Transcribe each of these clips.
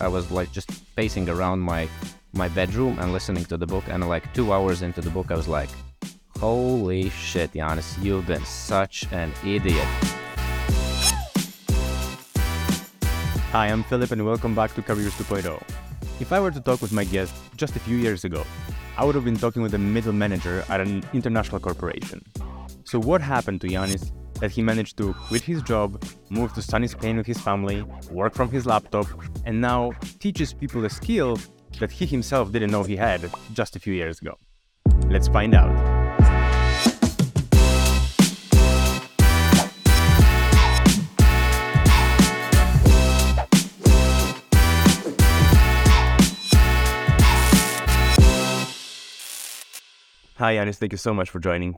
I was like just pacing around my my bedroom and listening to the book. And like two hours into the book, I was like, "Holy shit, Janis, you've been such an idiot." Hi, I'm Philip, and welcome back to Careers 2.0. If I were to talk with my guest just a few years ago, I would have been talking with a middle manager at an international corporation. So, what happened to Janis that he managed to quit his job, move to sunny Spain with his family, work from his laptop, and now teaches people a skill that he himself didn't know he had just a few years ago? Let's find out. Hi, Janis. Thank you so much for joining.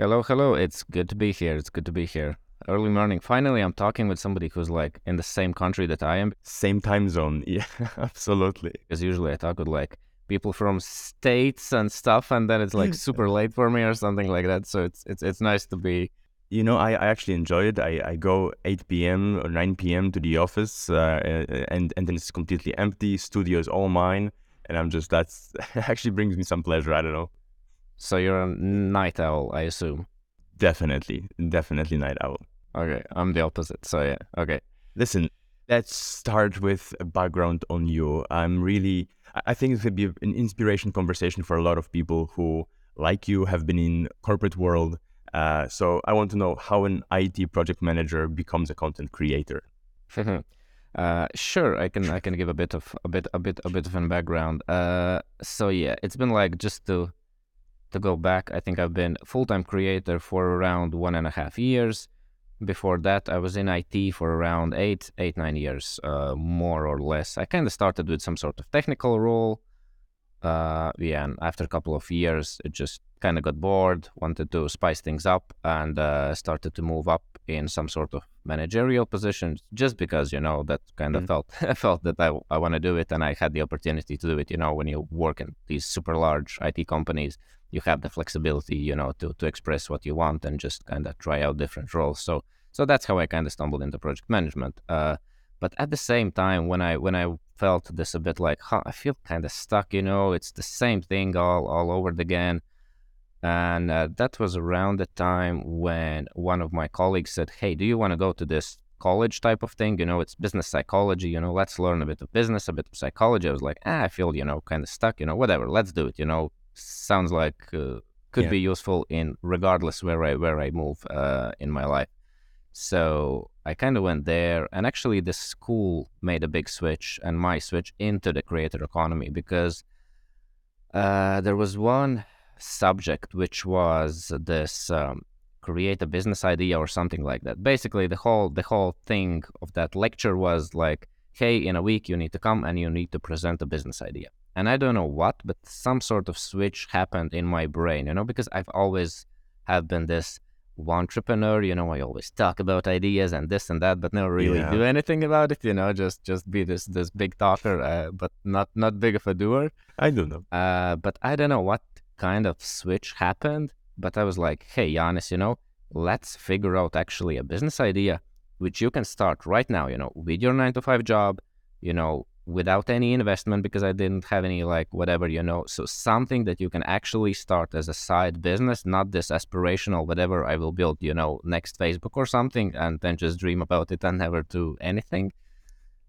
Hello, hello. It's good to be here. It's good to be here. Early morning. Finally, I'm talking with somebody who's like in the same country that I am. Same time zone. Yeah, absolutely. Because usually I talk with like people from states and stuff, and then it's like super late for me or something like that. So it's it's it's nice to be. You know, I, I actually enjoy it. I, I go 8 p.m. or 9 p.m. to the office, uh, and and then it's completely empty. Studio is all mine, and I'm just that's actually brings me some pleasure. I don't know. So you're a night owl, I assume. Definitely, definitely night owl. Okay, I'm the opposite. So yeah, okay. Listen, let's start with a background on you. I'm really, I think it could be an inspiration conversation for a lot of people who, like you, have been in corporate world. Uh, so I want to know how an IT project manager becomes a content creator. uh, sure, I can I can give a bit of a bit a bit a bit of a background. Uh, so yeah, it's been like just to to go back, I think I've been full-time creator for around one and a half years. Before that, I was in IT for around eight, eight, nine years, uh, more or less. I kind of started with some sort of technical role. Uh, yeah, and after a couple of years, it just kind of got bored, wanted to spice things up, and uh, started to move up in some sort of managerial position, just because you know that kind of mm. felt felt that I I want to do it, and I had the opportunity to do it. You know, when you work in these super large IT companies, you have the flexibility, you know, to to express what you want and just kind of try out different roles. So so that's how I kind of stumbled into project management. Uh, but at the same time, when I when I felt this a bit like, huh, I feel kind of stuck, you know, it's the same thing all all over again. And uh, that was around the time when one of my colleagues said, "Hey, do you want to go to this college type of thing? You know, it's business psychology. You know, let's learn a bit of business, a bit of psychology." I was like, ah, I feel, you know, kind of stuck. You know, whatever, let's do it. You know, sounds like uh, could yeah. be useful in regardless where I where I move uh, in my life. So I kind of went there, and actually, the school made a big switch and my switch into the creator economy because uh, there was one subject which was this um, create a business idea or something like that. Basically, the whole the whole thing of that lecture was like, hey, in a week you need to come and you need to present a business idea and I don't know what, but some sort of switch happened in my brain, you know, because I've always have been this entrepreneur, you know, I always talk about ideas and this and that, but never really yeah. do anything about it, you know, just just be this this big talker, uh, but not not big of a doer. I don't know. Uh, but I don't know what kind of switch happened, but I was like, hey, Janis, you know, let's figure out actually a business idea which you can start right now, you know, with your nine to five job, you know, without any investment because I didn't have any like whatever, you know. So something that you can actually start as a side business, not this aspirational whatever I will build, you know, next Facebook or something and then just dream about it and never do anything.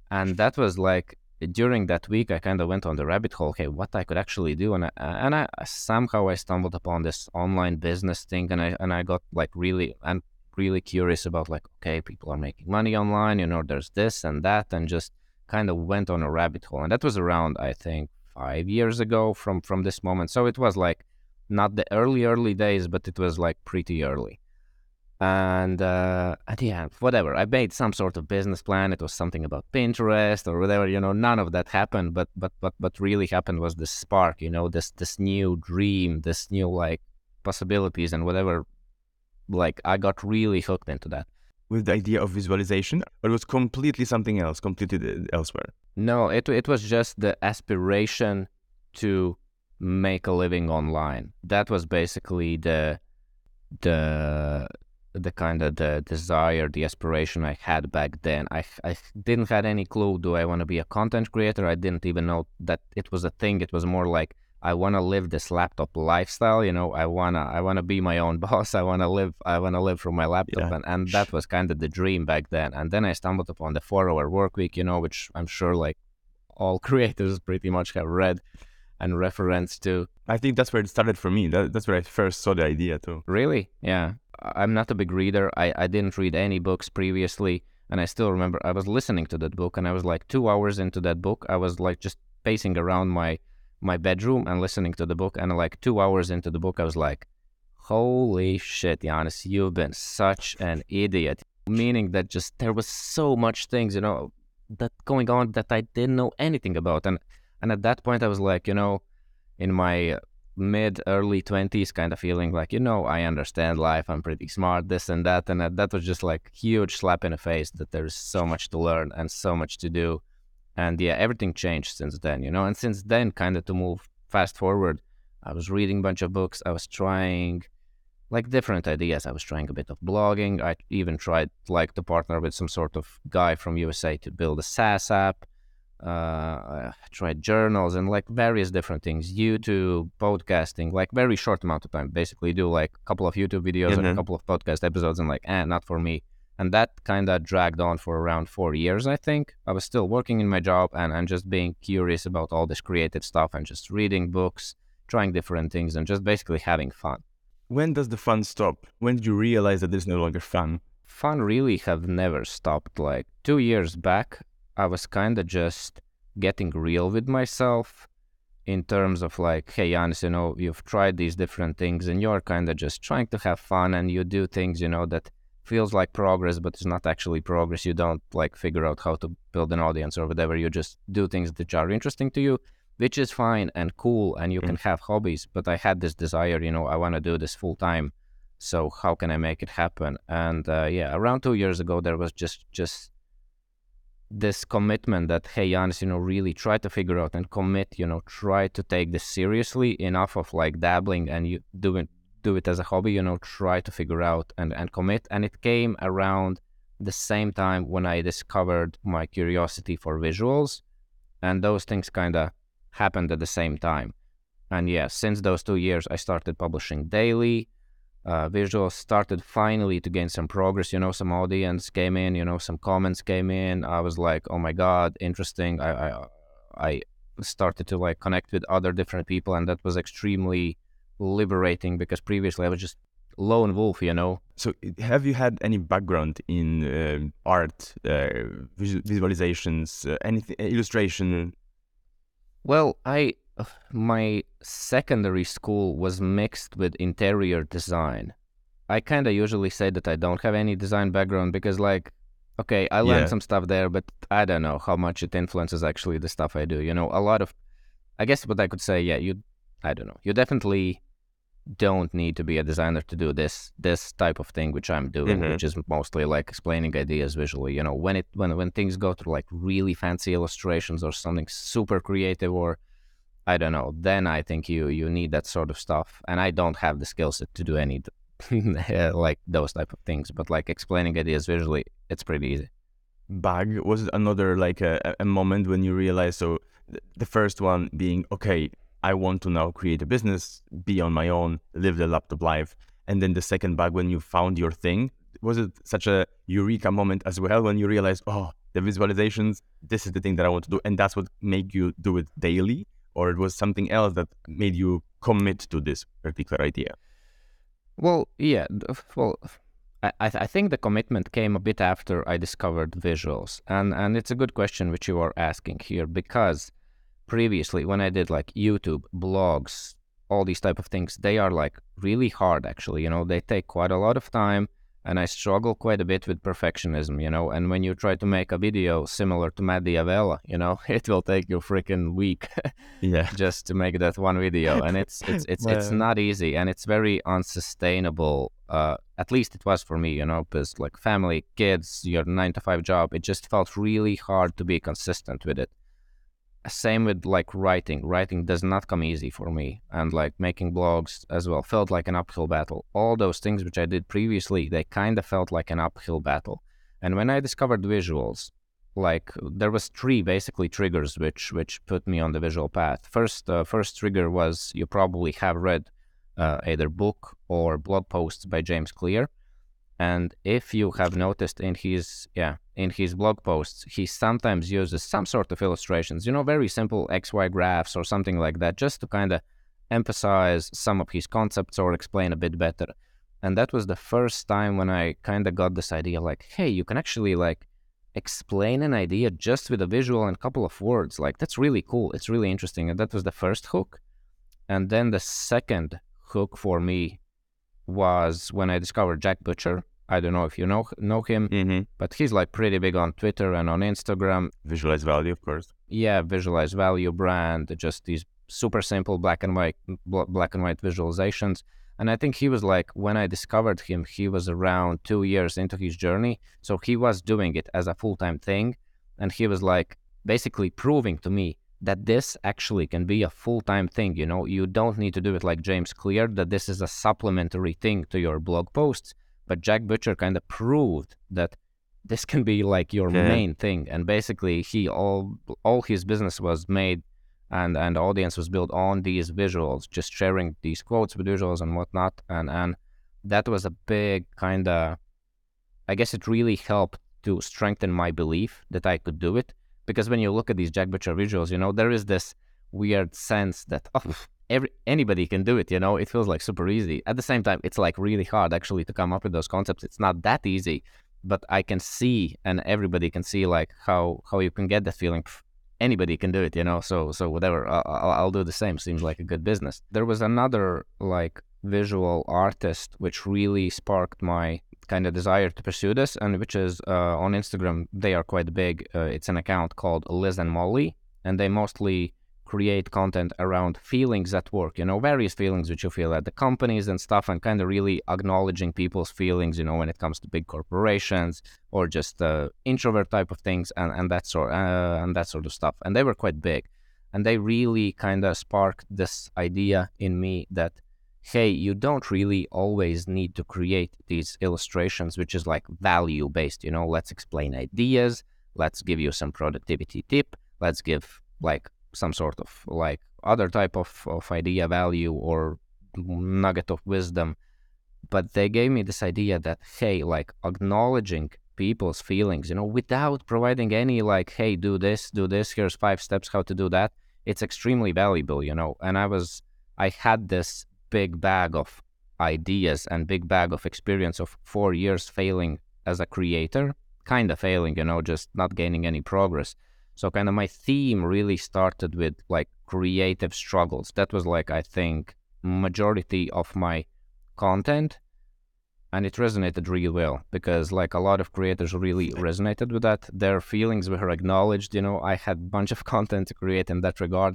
And that was like during that week I kind of went on the rabbit hole, okay, what I could actually do and I, and I somehow I stumbled upon this online business thing and I and I got like really and really curious about like okay, people are making money online, you know, there's this and that and just kind of went on a rabbit hole, and that was around I think five years ago from from this moment. So it was like not the early early days, but it was like pretty early. And uh, at the end, whatever, I made some sort of business plan. It was something about Pinterest or whatever. You know, none of that happened. But but but what really happened was this spark. You know, this this new dream, this new like possibilities and whatever. Like I got really hooked into that with the idea of visualization, or it was completely something else, completely elsewhere? No, it it was just the aspiration to make a living online. That was basically the the the kind of the desire, the aspiration I had back then. I I didn't had any clue. Do I want to be a content creator? I didn't even know that it was a thing. It was more like I want to live this laptop lifestyle. You know, I wanna I wanna be my own boss. I wanna live I wanna live from my laptop, Yeah. and and that was kind of the dream back then. And then I stumbled upon the four hour work week. You know, which I'm sure like all creators pretty much have read and referenced to. I think that's where it started for me. That, that's where I first saw the idea too. Really? Yeah. I'm not a big reader. I, I didn't read any books previously. And I still remember I was listening to that book and I was like two hours into that book. I was like just pacing around my my bedroom and listening to the book. And like two hours into the book, I was like, holy shit, Janis, you've been such an idiot. Meaning that just there was so much things, you know, that going on that I didn't know anything about. And and at that point I was like, you know, in my mid early 20s kind of feeling like you know i understand life i'm pretty smart this and that and that, that was just like huge slap in the face that there's so much to learn and so much to do and yeah everything changed since then you know? And since then kind of to move fast forward i was reading a bunch of books i was trying like different ideas. I was trying a bit of blogging. I even tried like to partner with some sort of guy from usa to build a saas app. Uh, I tried journals and like various different things, YouTube, podcasting, like very short amount of time. Basically, do like a couple of YouTube videos and a couple of podcast episodes, and like, eh, not for me. And that kind of dragged on for around four years, I think. I was still working in my job and, and just being curious about all this creative stuff and just reading books, trying different things, and just basically having fun. When does the fun stop? When did you realize that it's no longer fun? fun really have never stopped. Like two years back, I was kind of just getting real with myself in terms of like, hey, Janis, you know, you've tried these different things and you're kind of just trying to have fun and you do things, you know, that feels like progress, but it's not actually progress. You don't like figure out how to build an audience or whatever. You just do things that are interesting to you, which is fine and cool and you can have hobbies. But I had this desire, you know, I want to do this full time so how can i make it happen and uh, yeah around two years ago there was just just this commitment that hey Janis, you know really try to figure out and commit you know try to take this seriously enough of like dabbling and you do it do it as a hobby you know try to figure out and and commit and it came around the same time when i discovered my curiosity for visuals and those things kind of happened at the same time and yeah since those two years i started publishing daily uh, visuals started finally to gain some progress. You know, some audience came in. You know, some comments came in. I was like, oh my god, interesting. I I, I started to like connect with other different people, and that was extremely liberating because previously I was just lone wolf. You know, So, have you had any background in um art, uh, visu- visualizations, uh, anything, illustration? Well, I my secondary school was mixed with interior design. I kind of usually say that I don't have any design background because like okay, I learned Yeah. some stuff there, but I don't know how much it influences actually the stuff I do. You know, a lot of I guess what I could say, yeah, you I don't know. You definitely don't need to be a designer to do this this type of thing which I'm doing, Mhm. which is mostly like explaining ideas visually. You know, when it when when things go to like really fancy illustrations or something super creative or I don't know, then I think you you need that sort of stuff. And I don't have the skill set to do any like those type of things. But like explaining ideas visually, it's pretty easy. Bug was another like a, a- a moment when you realized? So, th- the first one being okay, I want to now create a business, be on my own, live the laptop life, and then the second bug when you found your thing. Was it such a eureka moment as well when you realized, oh, the visualizations, this is the thing that I want to do, and that's what made you do it daily, or it was something else that made you commit to this particular idea? Well, yeah. Well, I I, th- I think the commitment came a bit after I discovered visuals, and and it's a good question which you are asking here because previously when I did like YouTube blogs, all these type of things, they are like really hard actually. You know, they take quite a lot of time. And I struggle quite a bit with perfectionism, you know. And when you try to make a video similar to Matt D'Avella, you know, it will take you a freaking week Yeah. just to make that one video and it's it's it's it's not easy and it's very unsustainable uh at least it was for me you know because like family kids your nine to five job it just felt really hard to be consistent with it same with like writing. Writing does not come easy for me, and like making blogs as well felt like an uphill battle. All those things which I did previously, they kind of felt like an uphill battle. And when I discovered visuals, like there was three basically triggers which which put me on the visual path. First, uh, first trigger was you probably have read uh, either book or blog posts by James Clear, and if you have noticed in his yeah in his blog posts, he sometimes uses some sort of illustrations, you know, very simple XY graphs or something like that, just to kind of emphasize some of his concepts or explain a bit better. And that was the first time when I kind of got this idea like, hey, you can actually like explain an idea just with a visual and a couple of words. Like, that's really cool. It's really interesting. And that was the first hook. And then the second hook for me was when I discovered Jack Butcher. I don't know if you know know him, Mm-hmm. but he's like pretty big on Twitter and on Instagram. Visualize value, of course. Yeah, visualize value brand, just these super simple black and white bl- black and white visualizations. And I think he was like when I discovered him, he was around two years into his journey, so he was doing it as a full time thing, and he was like basically proving to me that this actually can be a full time thing. You know, you don't need to do it like James Clear, that this is a supplementary thing to your blog posts. But Jack Butcher kind of proved that this can be like your Yeah. main thing. And basically, he all all his business was made, and and audience was built on these visuals, just sharing these quotes with visuals and whatnot. And and that was a big kind of, I guess it really helped to strengthen my belief that I could do it. Because when you look at these Jack Butcher visuals, you know there is this weird sense that oh, every anybody can do it. You know, it feels like super easy. At the same time, it's like really hard actually to come up with those concepts. It's not that easy, but I can see, and everybody can see like how how you can get that feeling. Anybody can do it, you know. So so whatever, I'll, I'll do the same. Seems like a good business. There was another like visual artist which really sparked my kind of desire to pursue this, and which is uh, on Instagram. They are quite big. Uh, it's an account called Liz and Mollie, and they mostly create content around feelings at work, you know, various feelings which you feel at the companies and stuff, and kind of really acknowledging people's feelings, you know, when it comes to big corporations or just uh, introvert type of things and, and that sort uh, and that sort of stuff. And they were quite big, and they really kind of sparked this idea in me that hey, you don't really always need to create these illustrations, which is like value based, you know, let's explain ideas, let's give you some productivity tip, let's give like some sort of like other type of, of idea value or nugget of wisdom but they gave me this idea that hey like acknowledging people's feelings you know without providing any like hey do this do this here's five steps how to do that it's extremely valuable you know? And i was i had this big bag of ideas and big bag of experience of four years failing as a creator kind of failing you know just not gaining any progress so kind of my theme really started with like creative struggles. That was like I think majority of my content and it resonated really well because like a lot of creators really resonated with that their feelings were acknowledged you know i had a bunch of content to create in that regard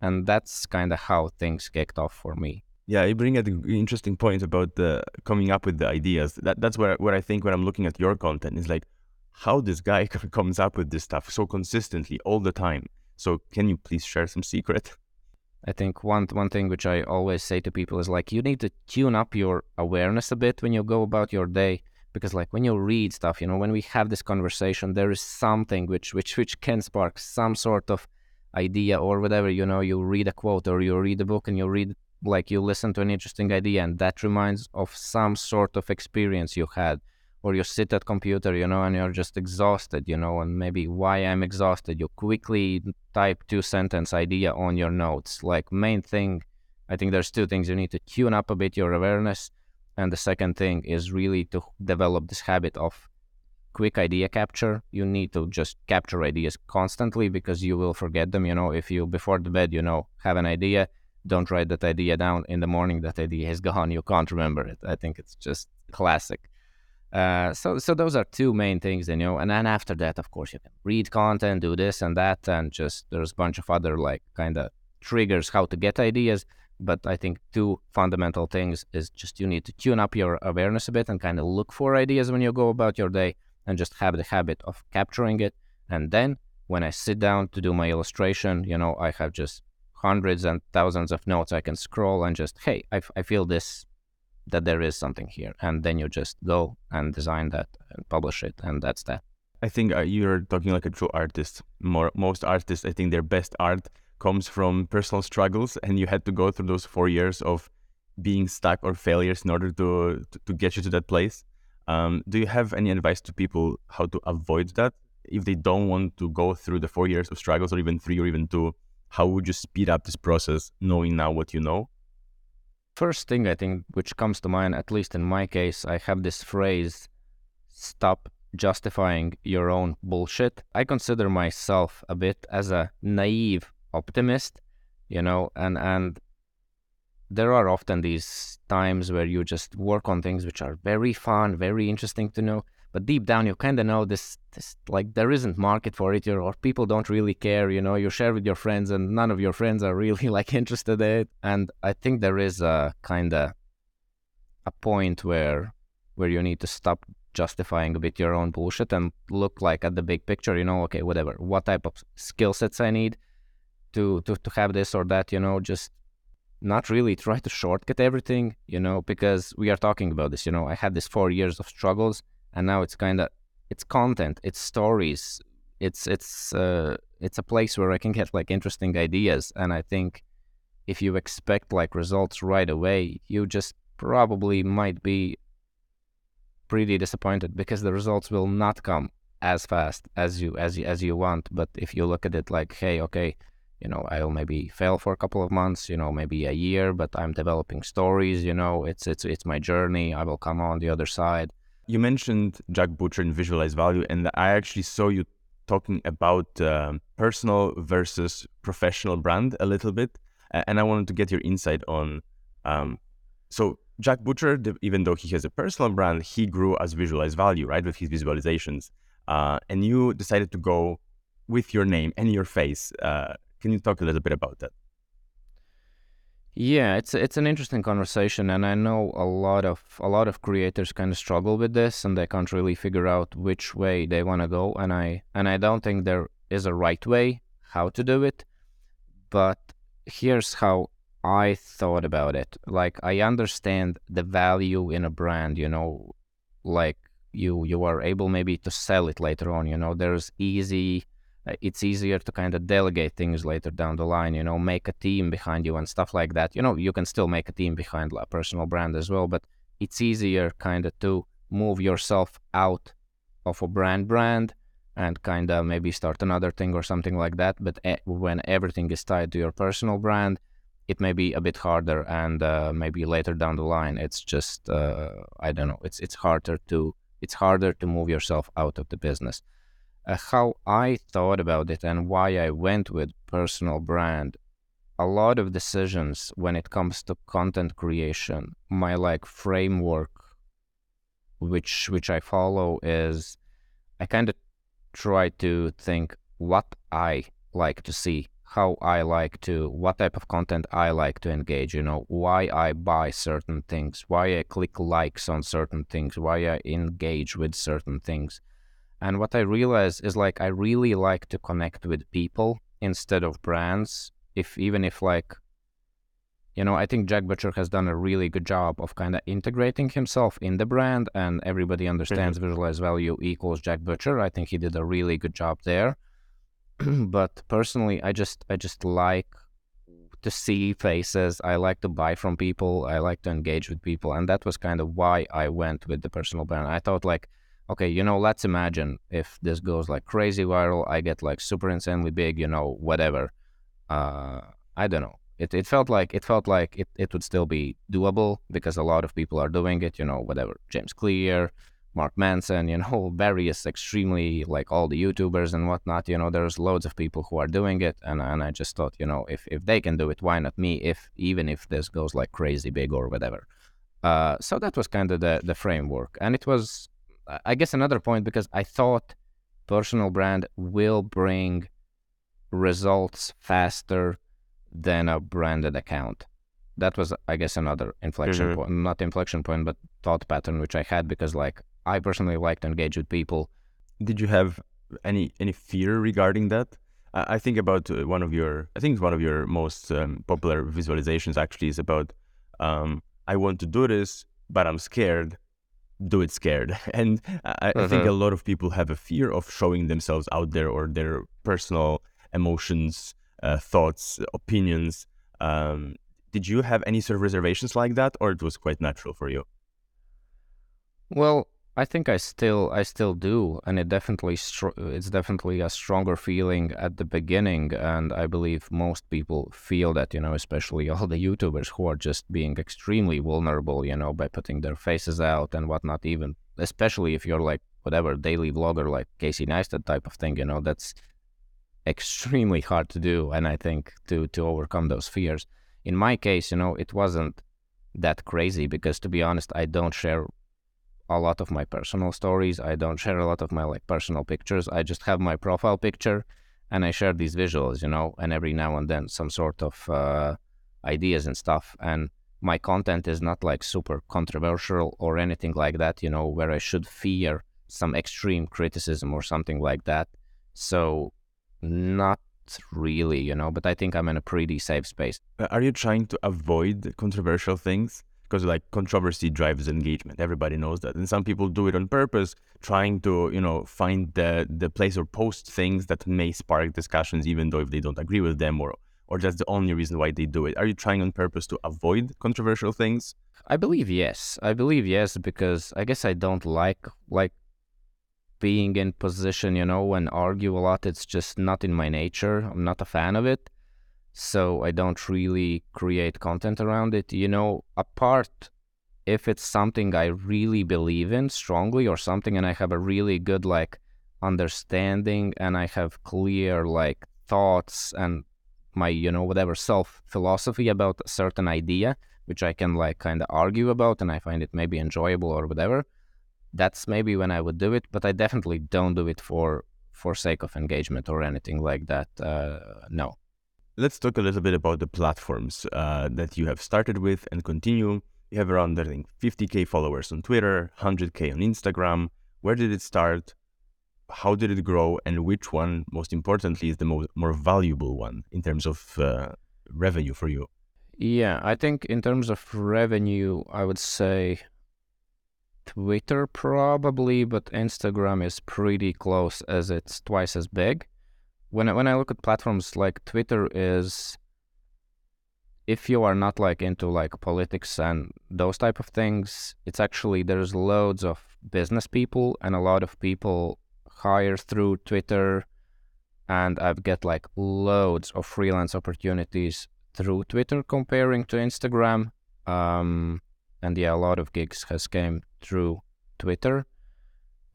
and that's kind of how things kicked off for me Yeah, you bring an interesting point about the coming up with the ideas. That that's where where I think when I'm looking at your content is like how this guy comes up with this stuff so consistently all the time. So can you please share some secret? I think one one thing which I always say to people is like you need to tune up your awareness a bit when you go about your day because like when you read stuff, you know, when we have this conversation, there is something which which which can spark some sort of idea or whatever. You know, you read a quote or you read a book and you read like you listen to an interesting idea and that reminds of some sort of experience you had or you sit at computer you know and you're just exhausted you know and maybe why i'm exhausted you quickly type two sentence idea on your notes. Like main thing i think there's two things you need to tune up a bit your awareness and the second thing is really to develop this habit of quick idea capture. You need to just capture ideas constantly because you will forget them you know. If you before the bed you know have an idea don't write that idea down in the morning that idea is gone. You can't remember it. I think it's just classic uh, so so those are two main things you know and then after that of course you can read content do this and that and just there's a bunch of other like kind of triggers how to get ideas. But i think two fundamental things is just you need to tune up your awareness a bit and kind of look for ideas when you go about your day and just have the habit of capturing it. And then when I sit down to do my illustration, you know, I have just hundreds and thousands of notes I can scroll and just, hey, I, I feel this, that there is something here. And then you just go and design that and publish it. And that's that. I think uh, you're talking like a true artist. More, most artists, I think their best art comes from personal struggles. And you had to go through those four years of being stuck or failures in order to, to, to get you to that place. Um, do you have any advice to people how to avoid that? If they don't want to go through the four years of struggles or even three or even two, how would you speed up this process knowing now what you know? First thing I think which comes to mind, at least in my case, I have this phrase stop justifying your own bullshit. I consider myself a bit as a naive optimist, you know, and and there are often these times where you just work on things which are very fun, very interesting to know, but deep down you kind of know this, this like there isn't market for it, or people don't really care. You know, you share with your friends, and none of your friends are really like interested in it. And I think there is a kind of a point where where you need to stop justifying a bit your own bullshit and look like at the big picture. You know, okay, whatever, what type of skill sets I need to to to have this or that. You know, just not really try to shortcut everything, you know, because we are talking about this, you know, I had this four years of struggles and now it's kind of, it's content, it's stories, it's, it's, uh, it's a place where I can get like interesting ideas. And I think if you expect like results right away, you just probably might be pretty disappointed because the results will not come as fast as you, as you, as you want. But if you look at it like, hey, okay, you know i'll maybe fail for a couple of months you know maybe a year but i'm developing stories you know it's it's it's my journey i will come on the other side you mentioned jack butcher and visualize value and i actually saw you talking about uh, personal versus professional brand a little bit and i wanted to get your insight on um, so jack butcher even though he has a personal brand he grew as visualize value right with his visualizations uh, and you decided to go with your name and your face uh, can you talk a little bit about that? Yeah, it's it's an interesting conversation, and I know a lot of a lot of creators kind of struggle with this, and they can't really figure out which way they want to go. And I and I don't think there is a right way how to do it, but here's how I thought about it. Like I understand the value in a brand, you know, like you you are able maybe to sell it later on. You know, there's easy it's easier to kind of delegate things later down the line, you know, make a team behind you and stuff like that. You know, you can still make a team behind a personal brand as well, but it's easier kind of to move yourself out of a brand brand and kind of maybe start another thing or something like that. But when everything is tied to your personal brand, it may be a bit harder, and uh, maybe later down the line, it's just uh, I don't know. It's it's harder to it's harder to move yourself out of the business uh, how I thought about it and why I went with personal brand. A lot of decisions when it comes to content creation, my like framework, which which I follow is, I kind of try to think what I like to see, how I like to, what type of content I like to engage, you know, why I buy certain things, why I click likes on certain things, why I engage with certain things. And what I realized is like I really like to connect with people instead of brands. If even if like you know, I think Jack Butcher has done a really good job of kind of integrating himself in the brand and everybody understands mm-hmm. visualize value equals Jack Butcher. I think he did a really good job there. but personally, I just I just like to see faces. I like to buy from people. I like to engage with people, and that was kind of why I went with the personal brand. I thought like okay, you know, let's imagine if this goes like crazy viral, I get like super insanely big, you know, whatever. Uh, I don't know. It, it felt like it felt like it, it would still be doable because a lot of people are doing it, you know, whatever. James Clear, Mark Manson, you know, various extremely like all the YouTubers and whatnot, you know, there's loads of people who are doing it and, and I just thought, you know, if, if they can do it, why not me? If even if this goes like crazy big or whatever. Uh, so that was kind of the, the framework. And it was I guess another point because I thought personal brand will bring results faster than a branded account. That was, I guess, another inflection mm-hmm. point, not inflection point, but thought pattern which I had because, like, I personally like to engage with people. Did you have any any fear regarding that? I, think about uh, one of your I think one of your most um, popular visualizations actually is about um, I want to do this, but I'm scared. Do it scared, and I, I think a lot of people have a fear of showing themselves out there or their personal emotions, uh, thoughts, opinions. Um, did you have any sort of reservations like that, or it was quite natural for you? Well, I think I still I still do, and it definitely str- it's definitely a stronger feeling at the beginning, and I believe most people feel that you know, especially all the YouTubers who are just being extremely vulnerable, you know, by putting their faces out and whatnot. Even especially if you're like whatever daily vlogger like Casey Neistat type of thing, you know, that's extremely hard to do, and I think to to overcome those fears. In my case, you know, it wasn't that crazy because to be honest, I don't share a lot of my personal stories. I don't share a lot of my like personal pictures. I just have my profile picture and I share these visuals, you know, and every now and then some sort of uh, ideas and stuff. And my content is not like super controversial or anything like that, you know, where I should fear some extreme criticism or something like that. So, not really, you know, but I think I'm in a pretty safe space. Are you trying to avoid controversial things? Because like controversy drives engagement. Everybody knows that. And some people do it on purpose trying to you know find the the place or post things that may spark discussions even though if they don't agree with them or or that's the only reason why they do it. Are you trying on purpose to avoid controversial things? I believe yes. I believe yes because i guess i don't like like being in position you know and argue a lot. It's just not in my nature. I'm not a fan of it so I don't really create content around it. You know, apart if it's something I really believe in strongly or something and I have a really good like understanding and I have clear like thoughts and my, you know, whatever self philosophy about a certain idea, which I can like kind of argue about and I find it maybe enjoyable or whatever. That's maybe when I would do it, but I definitely don't do it for for sake of engagement or anything like that. Uh, no. Let's talk a little bit about the platforms uh, that you have started with and continue. You have around, I think, 50K followers on Twitter, 100K on Instagram. Where did it start? How did it grow? And which one, most importantly, is the most, more valuable one in terms of uh, revenue for you? Yeah, I think in terms of revenue, I would say Twitter probably, but Instagram is pretty close as it's twice as big when I, when I look at platforms like Twitter is if you are not like into like politics and those type of things, it's actually there's loads of business people and a lot of people hire through Twitter and I've get like loads of freelance opportunities through Twitter comparing to Instagram. Um, and yeah, a lot of gigs has came through Twitter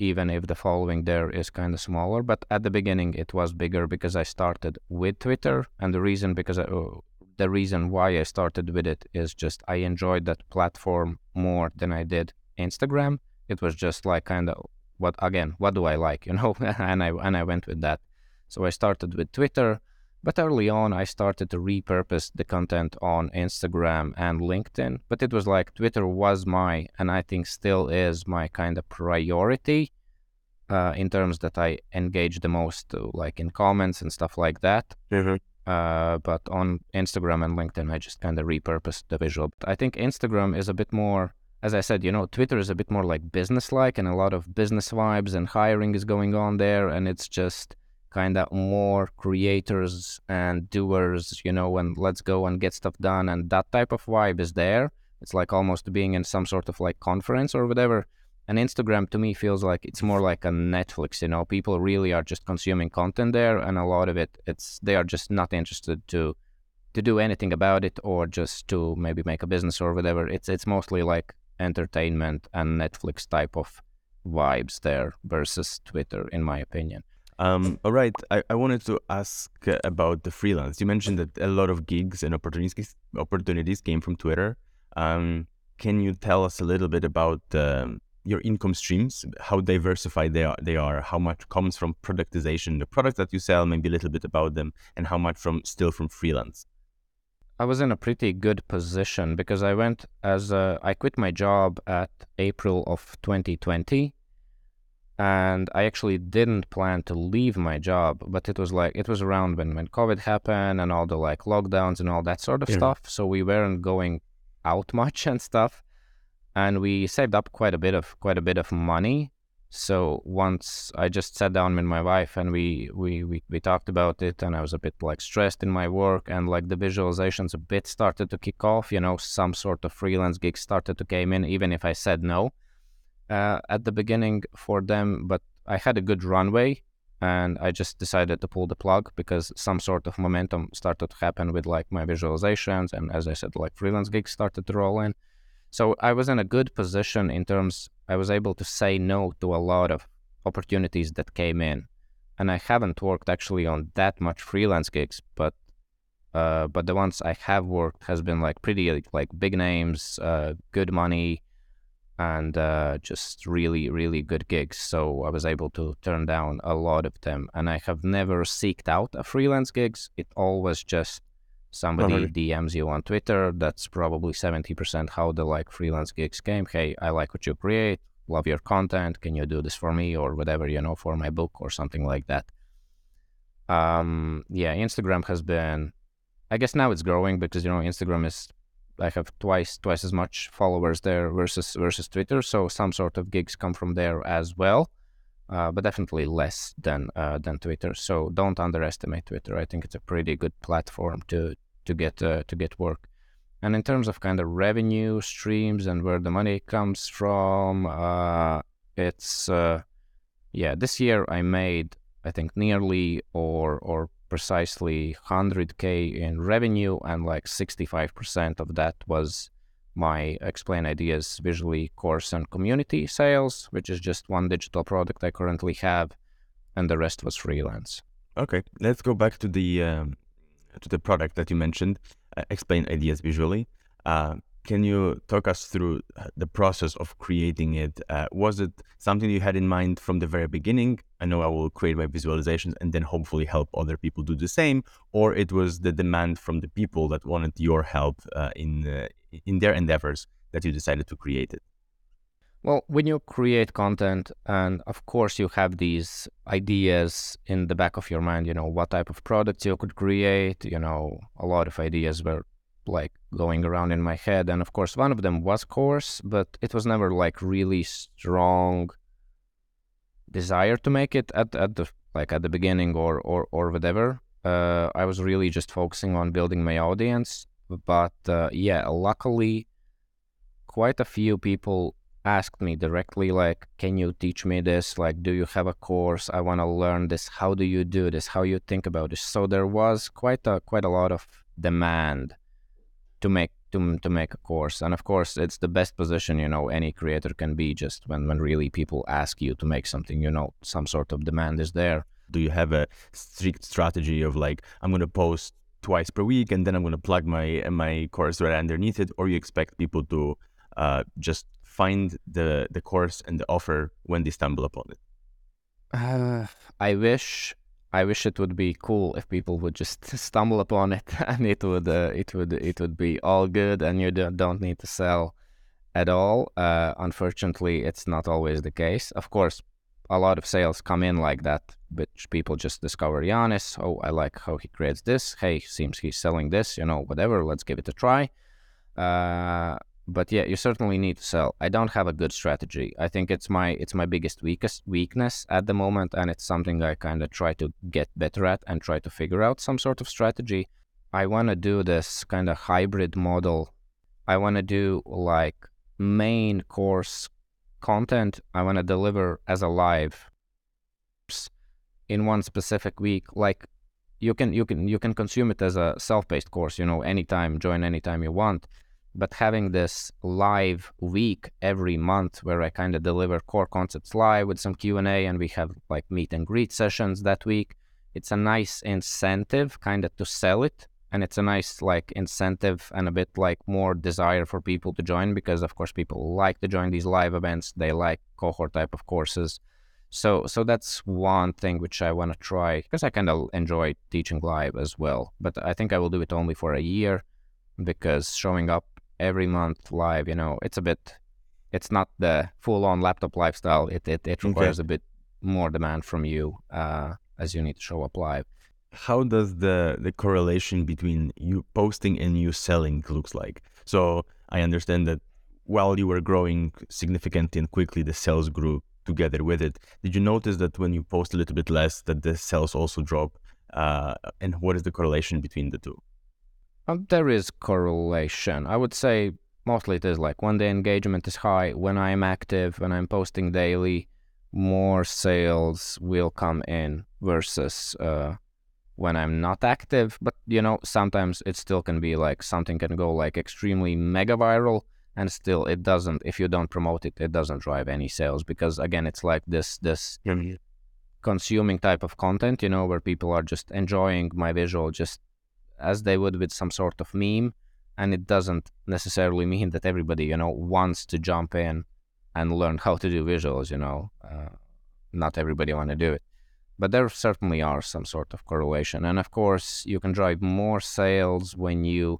even if the following there is kind of smaller. But at the beginning, it was bigger because I started with Twitter, and the reason because I, uh, the reason why I started with it is just I enjoyed that platform more than I did Instagram. It was just like kind of what again, what do I like, you know? and I and I went with that. So I started with Twitter but early on, I started to repurpose the content on Instagram and LinkedIn. But it was like Twitter was my, and I think still is my kind of priority uh, in terms that I engage the most, uh, like in comments and stuff like that. Mm-hmm. Uh, but on Instagram and LinkedIn, I just kind of repurposed the visual. But I think Instagram is a bit more, as I said, you know, Twitter is a bit more like business like and a lot of business vibes and hiring is going on there. And it's just, kind of more creators and doers, you know, and let's go and get stuff done. And that type of vibe is there. It's like almost being in some sort of like conference or whatever. And Instagram to me feels like it's more like a Netflix, you know, people really are just consuming content there. And a lot of it, it's, they are just not interested to, to do anything about it or just to maybe make a business or whatever. It's, it's mostly like entertainment and Netflix type of vibes there versus Twitter, in my opinion. Um, all right, I, I wanted to ask about the freelance. You mentioned that a lot of gigs and opportunities opportunities came from Twitter. Um, can you tell us a little bit about um, your income streams, how diversified they are, they are, how much comes from productization, the products that you sell, maybe a little bit about them, and how much from still from freelance? I was in a pretty good position because I went as a, I quit my job at April of 2020 and I actually didn't plan to leave my job, but it was like it was around when when COVID happened and all the like lockdowns and all that sort of Yeah. stuff. So we weren't going out much and stuff, and we saved up quite a bit of quite a bit of money. So once I just sat down with my wife and we we we, we talked about it, and I was a bit like stressed in my work, and like the visualizations a bit started to kick off. You know, some sort of freelance gigs started to came in, even if I said no uh, at the beginning for them, but I had a good runway and I just decided to pull the plug because some sort of momentum started to happen with like my visualizations and as I said, like freelance gigs started to roll in. So I was in a good position in terms I was able to say no to a lot of opportunities that came in. And I haven't worked actually on that much freelance gigs, but uh, but the ones I have worked has been like pretty like big names, uh, good money, and uh, just really, really good gigs. So I was able to turn down a lot of them. And I have never seeked out a freelance gigs. It always just somebody really? DMs you on Twitter. That's probably 70% how the like freelance gigs came. Hey, I like what you create. Love your content. Can you do this for me or whatever, you know, for my book or something like that? Um, yeah, Instagram has been, I guess now it's growing because, you know, Instagram is I have twice twice as much followers there versus versus Twitter. So some sort of gigs come from there as well, uh, but definitely less than uh, than Twitter. So don't underestimate Twitter. I think it's a pretty good platform to to get uh, to get work. And in terms of kind of revenue streams and where the money comes from, uh, it's uh, yeah. This year I made I think nearly or or precisely 100k in revenue and like 65% of that was my explain ideas visually course and community sales which is just one digital product i currently have and the rest was freelance Okay, let's go back to the um, to the product that you mentioned. Uh, explain ideas visually. Uh, can you talk us through uh, the process of creating it? Uh, was it something you had in mind from the very beginning? I know I will create my visualizations and then hopefully help other people do the same, or it was the demand from the people that wanted your help uh, in uh, in their endeavors that you decided to create it. well when you create content and of course you have these ideas in the back of your mind you know what type of products you could create you know a lot of ideas were like going around in my head and of course one of them was course but it was never like really strong desire to make it at, at the like at the beginning or or, or whatever. Uh, i was really just focusing on building my audience but uh, yeah luckily quite a few people asked me directly like can you teach me this? Like do you have a course? I want to learn this. How do you do this? How you think about this? So there was quite a quite a lot of demand to make to, to make a course. And of course it's the best position you know any creator can be just when when really people ask you to make something you know some sort of demand is there. Do you have a strict strategy of like I'm going to post twice per week and then I'm going to plug my my course right underneath it, or you expect people to uh, just find the the course and the offer when they stumble upon it? Uh, I wish I wish it would be cool if people would just stumble upon it and it would uh, it would it would be all good and you don't need to sell at all. Uh, unfortunately, it's not always the case. Of course, a lot of sales come in like that, which people just discover Janis. Oh, I like how he creates this. Hey, seems he's selling this. You know, whatever. Let's give it a try. Uh, but yeah, you certainly need to sell. I don't have a good strategy. I think it's my it's my biggest weakest weakness at the moment, and it's something I kind of try to get better at and try to figure out some sort of strategy. I want to do this kind of hybrid model. I want to do like main course content. I want to deliver as a live in one specific week. Like you can you can you can consume it as a self-paced course. You know, anytime, join anytime you want but having this live week every month where I kind of deliver core concepts live with some Q&A and we have like meet and greet sessions that week, it's a nice incentive kind of to sell it. And it's a nice like incentive and a bit like more desire for people to join because of course people like to join these live events, they like cohort type of courses. So so that's one thing which I want to try because I kind of enjoy teaching live as well, but I think I will do it only for a year because showing up every month live you know it's a bit it's not the full on laptop lifestyle. It it, it requires okay. a bit more demand from you uh, as you need to show up live. How does the the correlation between you posting and you selling looks like? So I understand that while you were growing significantly and quickly, the sales grew together with it. Did you notice that when you post a little bit less, that the sales also drop? Uh, and what is the correlation between the two? Um, there is correlation. I would say mostly it is like when the engagement is high, when I am active, when I'm posting daily, more sales will come in versus uh, when I'm not active. But you know, sometimes it still can be like something can go like extremely mega viral, and still it doesn't. If you don't promote it, it doesn't drive any sales because again, it's like this this consuming type of content, you know, where people are just enjoying my visual just as they would with some sort of meme. And it doesn't necessarily mean that everybody, you know, wants to jump in and learn how to do visuals, you know. Uh, not everybody want to do it. But there certainly are some sort of correlation. And of course, you can drive more sales when you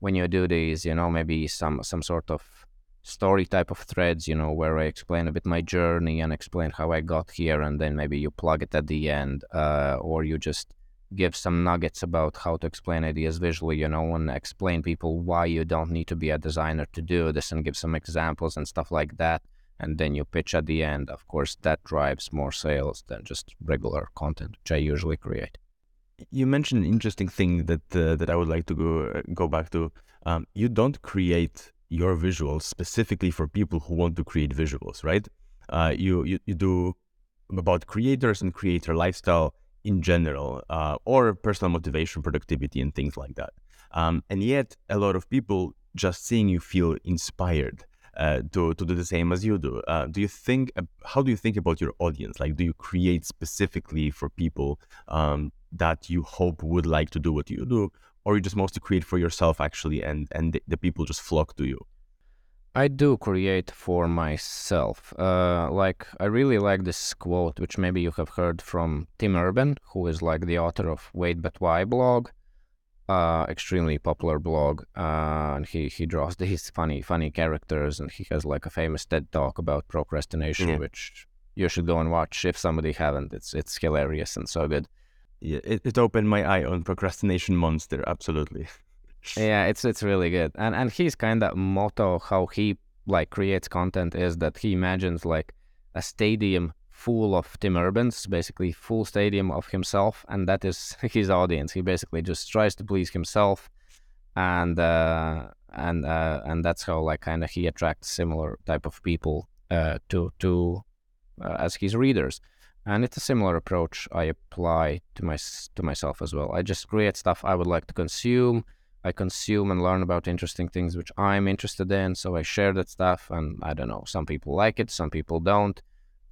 when you do these, you know, maybe some some sort of story type of threads, you know, where I explain a bit my journey and explain how I got here, and then maybe you plug it at the end, uh, or you just give some nuggets about how to explain ideas visually, you know, and explain people why you don't need to be a designer to do this and give some examples and stuff like that. And then you pitch at the end. Of course, that drives more sales than just regular content, which I usually create. You mentioned an interesting thing that uh, that I would like to go uh, go back to. Um, you don't create your visuals specifically for people who want to create visuals, right? Uh, you, you you do about creators and creator lifestyle in general, uh, or personal motivation, productivity, and things like that. Um, and yet, a lot of people just seeing you feel inspired uh, to to do the same as you do. Uh, do you think? How do you think about your audience? Like, do you create specifically for people um, that you hope would like to do what you do, or you just mostly create for yourself actually, and and the people just flock to you? I do create for myself. Uh, like, I really like this quote, which maybe you have heard from Tim Urban, who is like the author of Wait But Why blog, uh, extremely popular blog. Uh, and he, he draws these funny, funny characters, and he has like a famous TED talk about procrastination, yeah. which you should go and watch if somebody haven't. It's it's hilarious and so good. Yeah, it, it opened my eye on procrastination monster. Absolutely. yeah, it's it's really good. And and his kind of motto how he like creates content is that he imagines like a stadium full of Tim Urbans, basically full stadium of himself, and that is his audience. He basically just tries to please himself, and uh, and uh, and that's how like kind of he attracts similar type of people uh, to to uh, as his readers. And it's a similar approach I apply to my to myself as well. I just create stuff I would like to consume I consume and learn about interesting things which I'm interested in. So I share that stuff, and I don't know, some people like it, some people don't.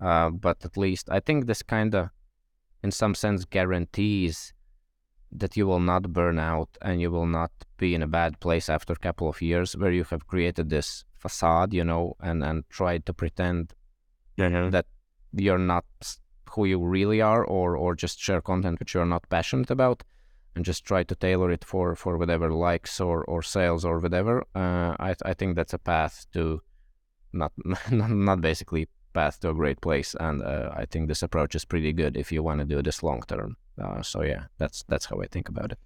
Uh, but at least I think this kind of, in some sense, guarantees that you will not burn out and you will not be in a bad place after a couple of years where you have created this facade, you know, and, and tried to pretend yeah, yeah. that you're not who you really are or, or just share content which you're not passionate about and just try to tailor it for for whatever likes or or sales or whatever. Uh, I I think that's a path to not not basically path to a great place, and uh, I think this approach is pretty good if you want to do this long term. Uh, so yeah, that's that's how I think about it.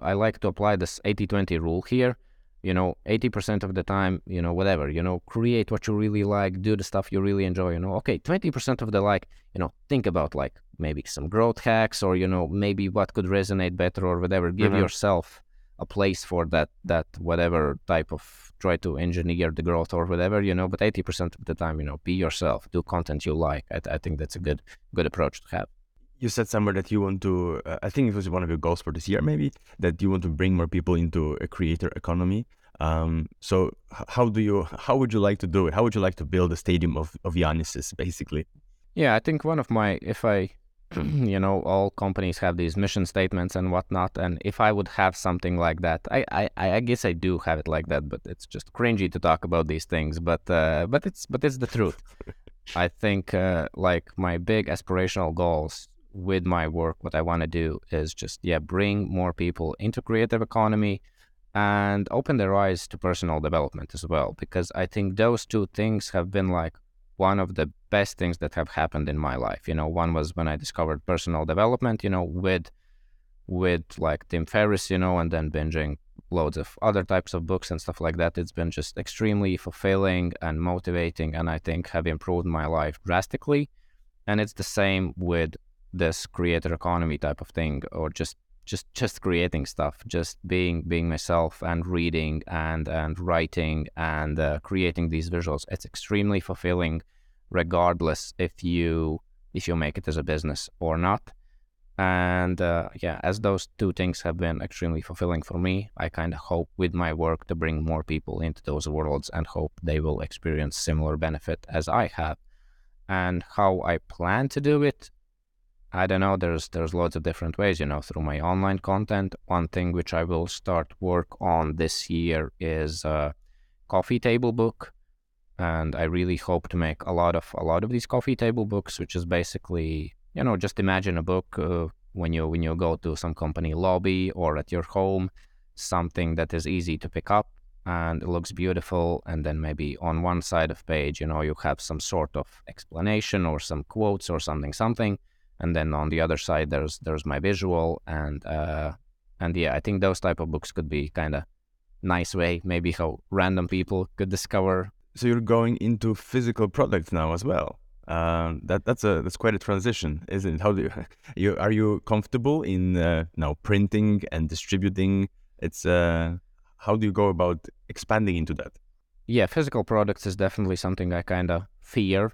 I like to apply this 80-20 rule here you know 80% of the time you know whatever you know create what you really like do the stuff you really enjoy you know okay 20% of the like you know think about like maybe some growth hacks or you know maybe what could resonate better or whatever. Give mm-hmm. yourself a place for that that whatever type of try to engineer the growth or whatever you know but 80% of the time you know be yourself do content you like. I, I think that's a good good approach to have you said somewhere that you want to uh, i think it was one of your goals for this year maybe that you want to bring more people into a creator economy. Um, so how do you how would you like to do it? How would you like to build a stadium of, of Janis's basically? Yeah i think one of my if i you know all companies have these mission statements and whatnot and if i would have something like that i i, I guess i do have it like that but it's just cringy to talk about these things but uh, but it's but it's the truth. I think uh, like my big aspirational goals with my work, what I want to do is just yeah bring more people into creative economy, and open their eyes to personal development as well. Because I think those two things have been like one of the best things that have happened in my life. You know, one was when I discovered personal development, you know, with with like Tim Ferriss, you know, and then binging loads of other types of books and stuff like that. It's been just extremely fulfilling and motivating, and I think have improved my life drastically. And it's the same with this creator economy type of thing, or just just just creating stuff, just being being myself and reading and and writing and uh, creating these visuals. It's extremely fulfilling, regardless if you if you make it as a business or not. And uh, yeah, as those two things have been extremely fulfilling for me, I kind of hope with my work to bring more people into those worlds and hope they will experience similar benefit as I have. And how I plan to do it, I don't know. There's there's lots of different ways, you know, through my online content. One thing which I will start work on this year is a coffee table book, and I really hope to make a lot of a lot of these coffee table books, which is basically you know, just imagine a book uh, when you when you go to some company lobby or at your home, something that is easy to pick up and it looks beautiful. And then maybe on one side of page, you know, you have some sort of explanation or some quotes or something, something. And then on the other side, there's there's my visual and uh, and yeah, I think those type of books could be kind of nice way, maybe how random people could discover. So you're going into physical products now as well. Um, that that's a that's quite a transition, isn't it? How do you, you are you comfortable in uh, now printing and distributing? It's uh, how do you go about expanding into that? Yeah, physical products is definitely something I kind of fear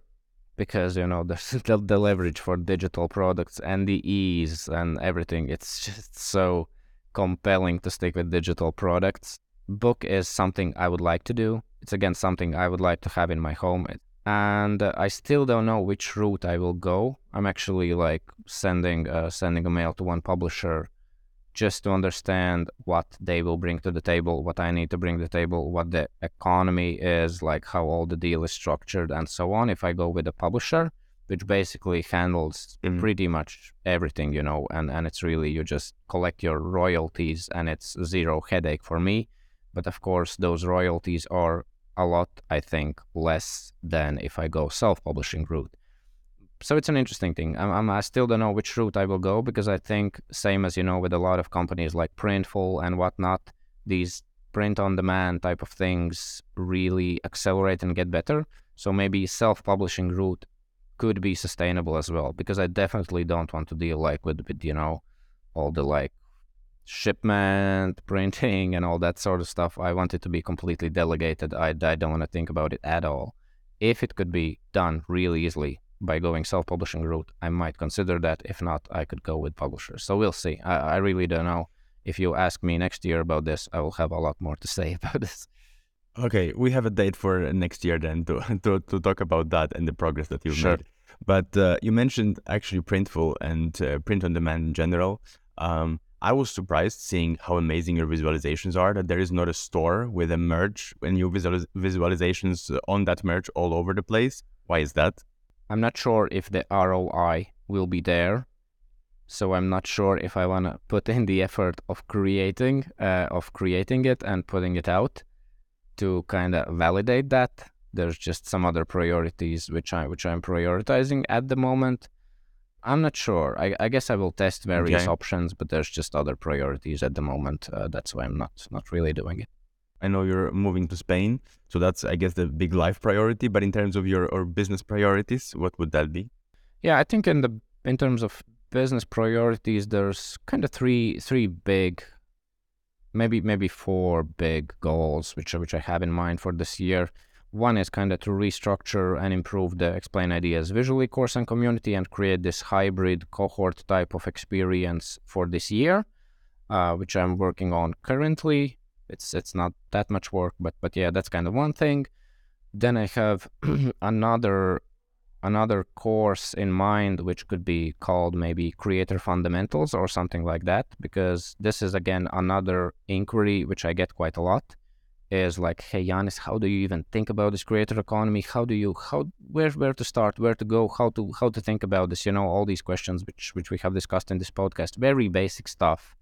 because you know there's the, the leverage for digital products and the ease and everything. It's just so compelling to stick with digital products. Book is something I would like to do. It's again something I would like to have in my home. And uh, I still don't know which route I will go. I'm actually like sending uh, sending a mail to one publisher just to understand what they will bring to the table, what I need to bring to the table, what the economy is, like how all the deal is structured, and so on. If I go with a publisher, which basically handles mm-hmm. pretty much everything, you know, and, and it's really you just collect your royalties and it's zero headache for me. But of course, those royalties are a lot, I think, less than if I go self-publishing route. So it's an interesting thing. I'm, I'm, i still don't know which route I will go because I think, same as you know, with a lot of companies like Printful and whatnot, these print-on-demand type of things really accelerate and get better. So maybe self-publishing route could be sustainable as well because I definitely don't want to deal like with, with you know all the like shipment, printing, and all that sort of stuff. I want it to be completely delegated. I, I don't want to think about it at all. If it could be done really easily by going self-publishing route, I might consider that. If not, I could go with publishers. So we'll see. I, I really don't know. If you ask me next year about this, I will have a lot more to say about this. Okay, we have a date for next year then to to, to talk about that and the progress that you've sure. made. But uh, you mentioned actually Printful and uh, print on demand in general. Um, I was surprised seeing how amazing your visualizations are. That there is not a store with a merch and your visualiz- visualizations on that merch all over the place. Why is that? I'm not sure if the ROI will be there. So I'm not sure if I want to put in the effort of creating uh, of creating it and putting it out to kind of validate that. There's just some other priorities which I which I'm prioritizing at the moment I'm not sure. I, I, guess I will test various okay. options, but there's just other priorities at the moment. Uh, that's why I'm not not really doing it. I know you're moving to Spain, so that's I guess the big life priority. But in terms of your or business priorities, what would that be? Yeah, I think in the in terms of business priorities, there's kind of three three big, maybe maybe four big goals which which I have in mind for this year. One is kind of to restructure and improve the Explain Ideas visually course and community and create this hybrid cohort type of experience for this year, uh, which I'm working on currently. It's it's not that much work, but but yeah, that's kind of one thing. Then I have another another course in mind, which could be called maybe Creator Fundamentals or something like that, because this is again another inquiry which I get quite a lot is like, hey, Janis, how do you even think about this creator economy? How do you how where where to start, where to go, how to how to think about this? You know, all these questions which which we have discussed in this podcast. Very basic stuff.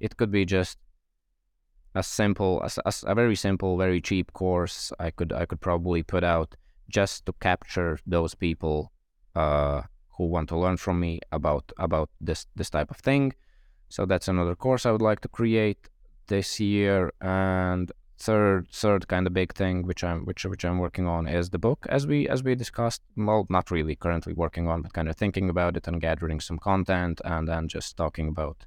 It could be just a simple, a, a, very simple, very cheap course I could I could probably put out just to capture those people uh, who want to learn from me about about this this type of thing. So that's another course I would like to create this year. And third third kind of big thing which I'm which which I'm working on is the book as we as we discussed. Well, not really currently working on, but kind of thinking about it and gathering some content and then just talking about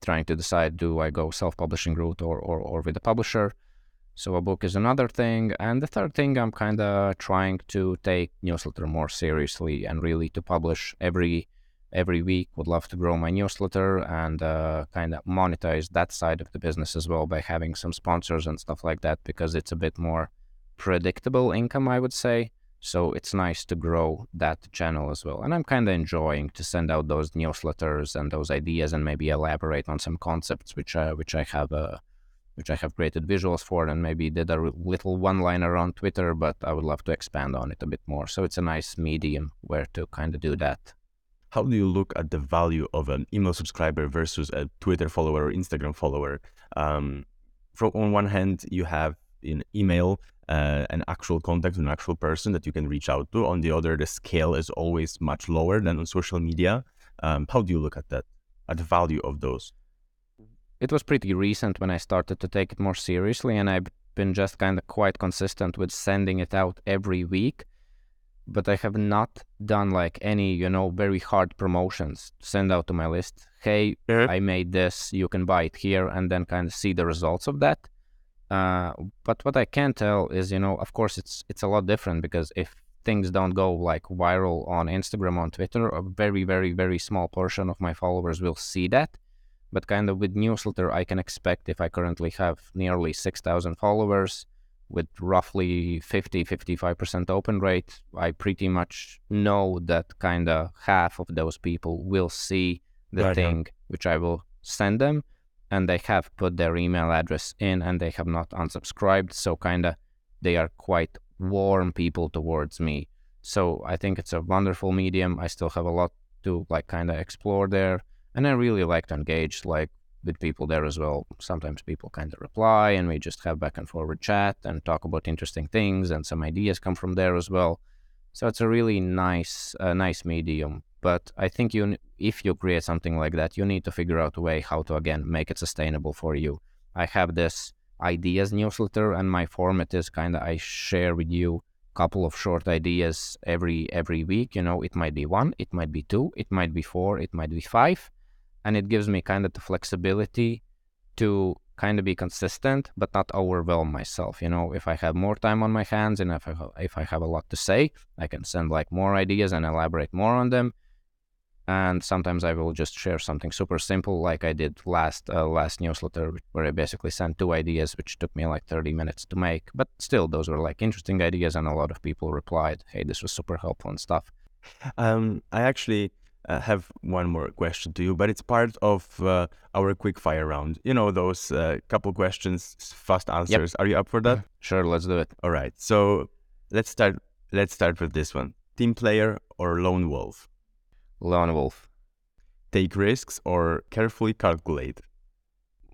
trying to decide do I go self-publishing route or, or, or with a publisher. So a book is another thing. And the third thing, I'm kind of trying to take newsletter more seriously and really to publish every every week. Would love to grow my newsletter and uh, kind of monetize that side of the business as well by having some sponsors and stuff like that because it's a bit more predictable income, I would say. So it's nice to grow that channel as well. And I'm kind of enjoying to send out those newsletters and those ideas and maybe elaborate on some concepts which I, which I have uh, which I have created visuals for and maybe did a little one liner on Twitter, but I would love to expand on it a bit more. So it's a nice medium where to kind of do that. How do you look at the value of an email subscriber versus a Twitter follower or Instagram follower? Um, from on one hand, you have in email uh, an actual contact with an actual person that you can reach out to. On the other, the scale is always much lower than on social media. Um, how do you look at that, at the value of those? It was pretty recent when I started to take it more seriously, and I've been just kind of quite consistent with sending it out every week. But I have not done like any, you know, very hard promotions. Send out to my list, hey, mm-hmm. I made this, you can buy it here, and then kind of see the results of that uh, but what I can tell is, you know, of course, it's it's a lot different because if things don't go like viral on Instagram, on Twitter, a very, very, very small portion of my followers will see that. But kind of with newsletter, I can expect if I currently have nearly 6,000 followers with roughly 50, 55% open rate, I pretty much know that kind of half of those people will see the right, thing which I will send them and they have put their email address in and they have not unsubscribed. So kind of they are quite warm people towards me. So I think it's a wonderful medium. I still have a lot to like kind of explore there, and I really like to engage like with people there as well. Sometimes people kind of reply, and we just have back and forward chat and talk about interesting things, and some ideas come from there as well. So it's a really nice, uh, nice medium. But I think you, if you create something like that, you need to figure out a way how to again make it sustainable for you. I have this ideas newsletter, and my format is kind of I share with you a couple of short ideas every every week. You know, it might be one, it might be two, it might be four, it might be five, and it gives me kind of the flexibility to kind of be consistent, but not overwhelm myself. You know, if I have more time on my hands and if I, if I have a lot to say, I can send like more ideas and elaborate more on them and sometimes I will just share something super simple, like I did last uh, last newsletter, where I basically sent two ideas, which took me like 30 minutes to make. But still, those were like interesting ideas, and a lot of people replied, "Hey, this was super helpful and stuff." Um, I actually uh, have one more question to you, but it's part of uh, our quick fire round. You know, those uh, couple questions, fast answers. Yep. Are you up for that? Sure, let's do it. All right. So let's start. Let's start with this one: team player or lone wolf? Lone wolf. Take risks or carefully calculate?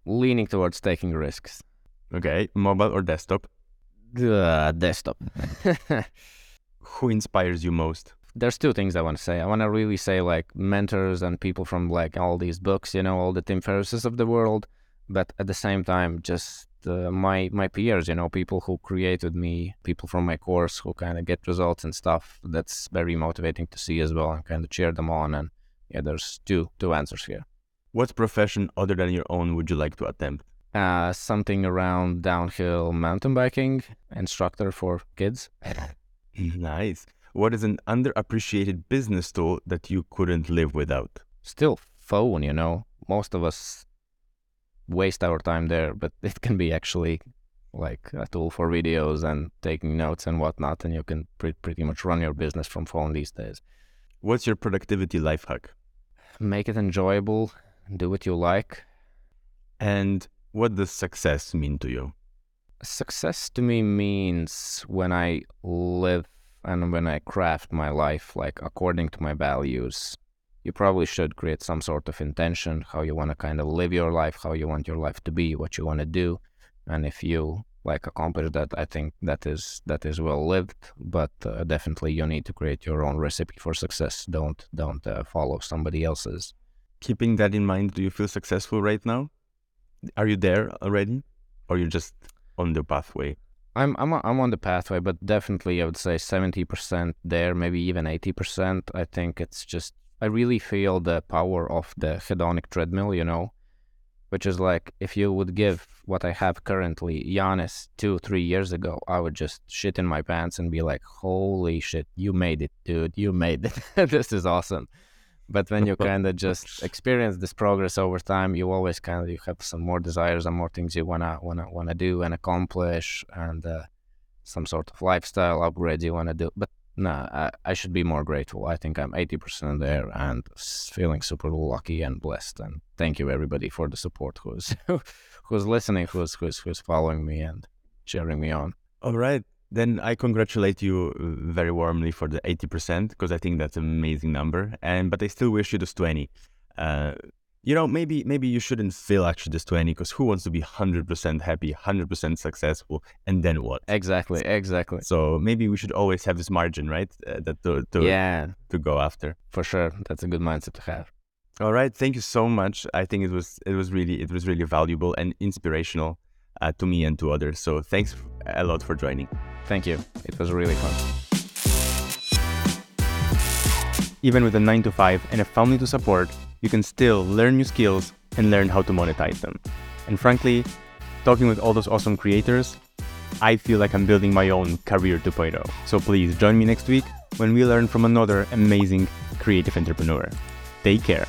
Leaning towards taking risks. Okay, mobile or desktop? Uh, desktop. Who inspires you most? There's two things I want to say. I want to really say like mentors and people from like all these books, you know, all the Tim Ferrisses of the world, but at the same time, just uh, my my peers, you know, people who created me, people from my course who kind of get results and stuff. That's very motivating to see as well, and kind of cheer them on. And yeah, there's two two answers here. What profession other than your own would you like to attempt? Uh, something around downhill mountain biking, instructor for kids. nice. What is an underappreciated business tool that you couldn't live without? Still phone, you know. Most of us waste our time there, but it can be actually like a tool for videos and taking notes and whatnot, and you can pre- pretty much run your business from phone these days. What's your productivity life hack? Make it enjoyable, do what you like. And what does success mean to you? Success to me means when I live and when I craft my life like according to my values you probably should create some sort of intention, how you want to kind of live your life, how you want your life to be, what you want to do. And if you like accomplish that, I think that is that is well lived. But uh, definitely, you need to create your own recipe for success. Don't don't uh, follow somebody else's. Keeping that in mind, do you feel successful right now? Are you there already, or you're just on the pathway? I'm I'm I'm on the pathway, but definitely I would say seventy percent there, maybe even eighty percent. I think it's just I really feel the power of the hedonic treadmill, you know, which is like if you would give what I have currently Janis two, three years ago, I would just shit in my pants and be like, holy shit, you made it, dude, you made it. this is awesome. But when you kind of just experience this progress over time, you always kind of you have some more desires and more things you wanna wanna wanna do and accomplish, and uh, some sort of lifestyle upgrade you wanna do. But no, I, I should be more grateful. I think I'm 80% there and feeling super lucky and blessed. And thank you everybody for the support who's who's listening, who's who's who's following me and cheering me on. All right. Then I congratulate you uh, very warmly for the 80% because I think that's an amazing number. And but I still wish you this 20. Uh, you know, maybe maybe you shouldn't feel actually this 20 because who wants to be 100% happy, 100% successful, and then what? Exactly, exactly. So maybe we should always have this margin, right? Uh, that to, to, yeah, to go after. For sure, that's a good mindset to have. All right, thank you so much. I think it was it was really it was really valuable and inspirational uh, to me and to others. So thanks a lot for joining. Thank you. It was really fun. Even with a 9 to 5 and a family to support, you can still learn new skills and learn how to monetize them. And frankly, talking with all those awesome creators, I feel like I'm building my own career 2.0. So please join me next week when we learn from another amazing creative entrepreneur. Take care.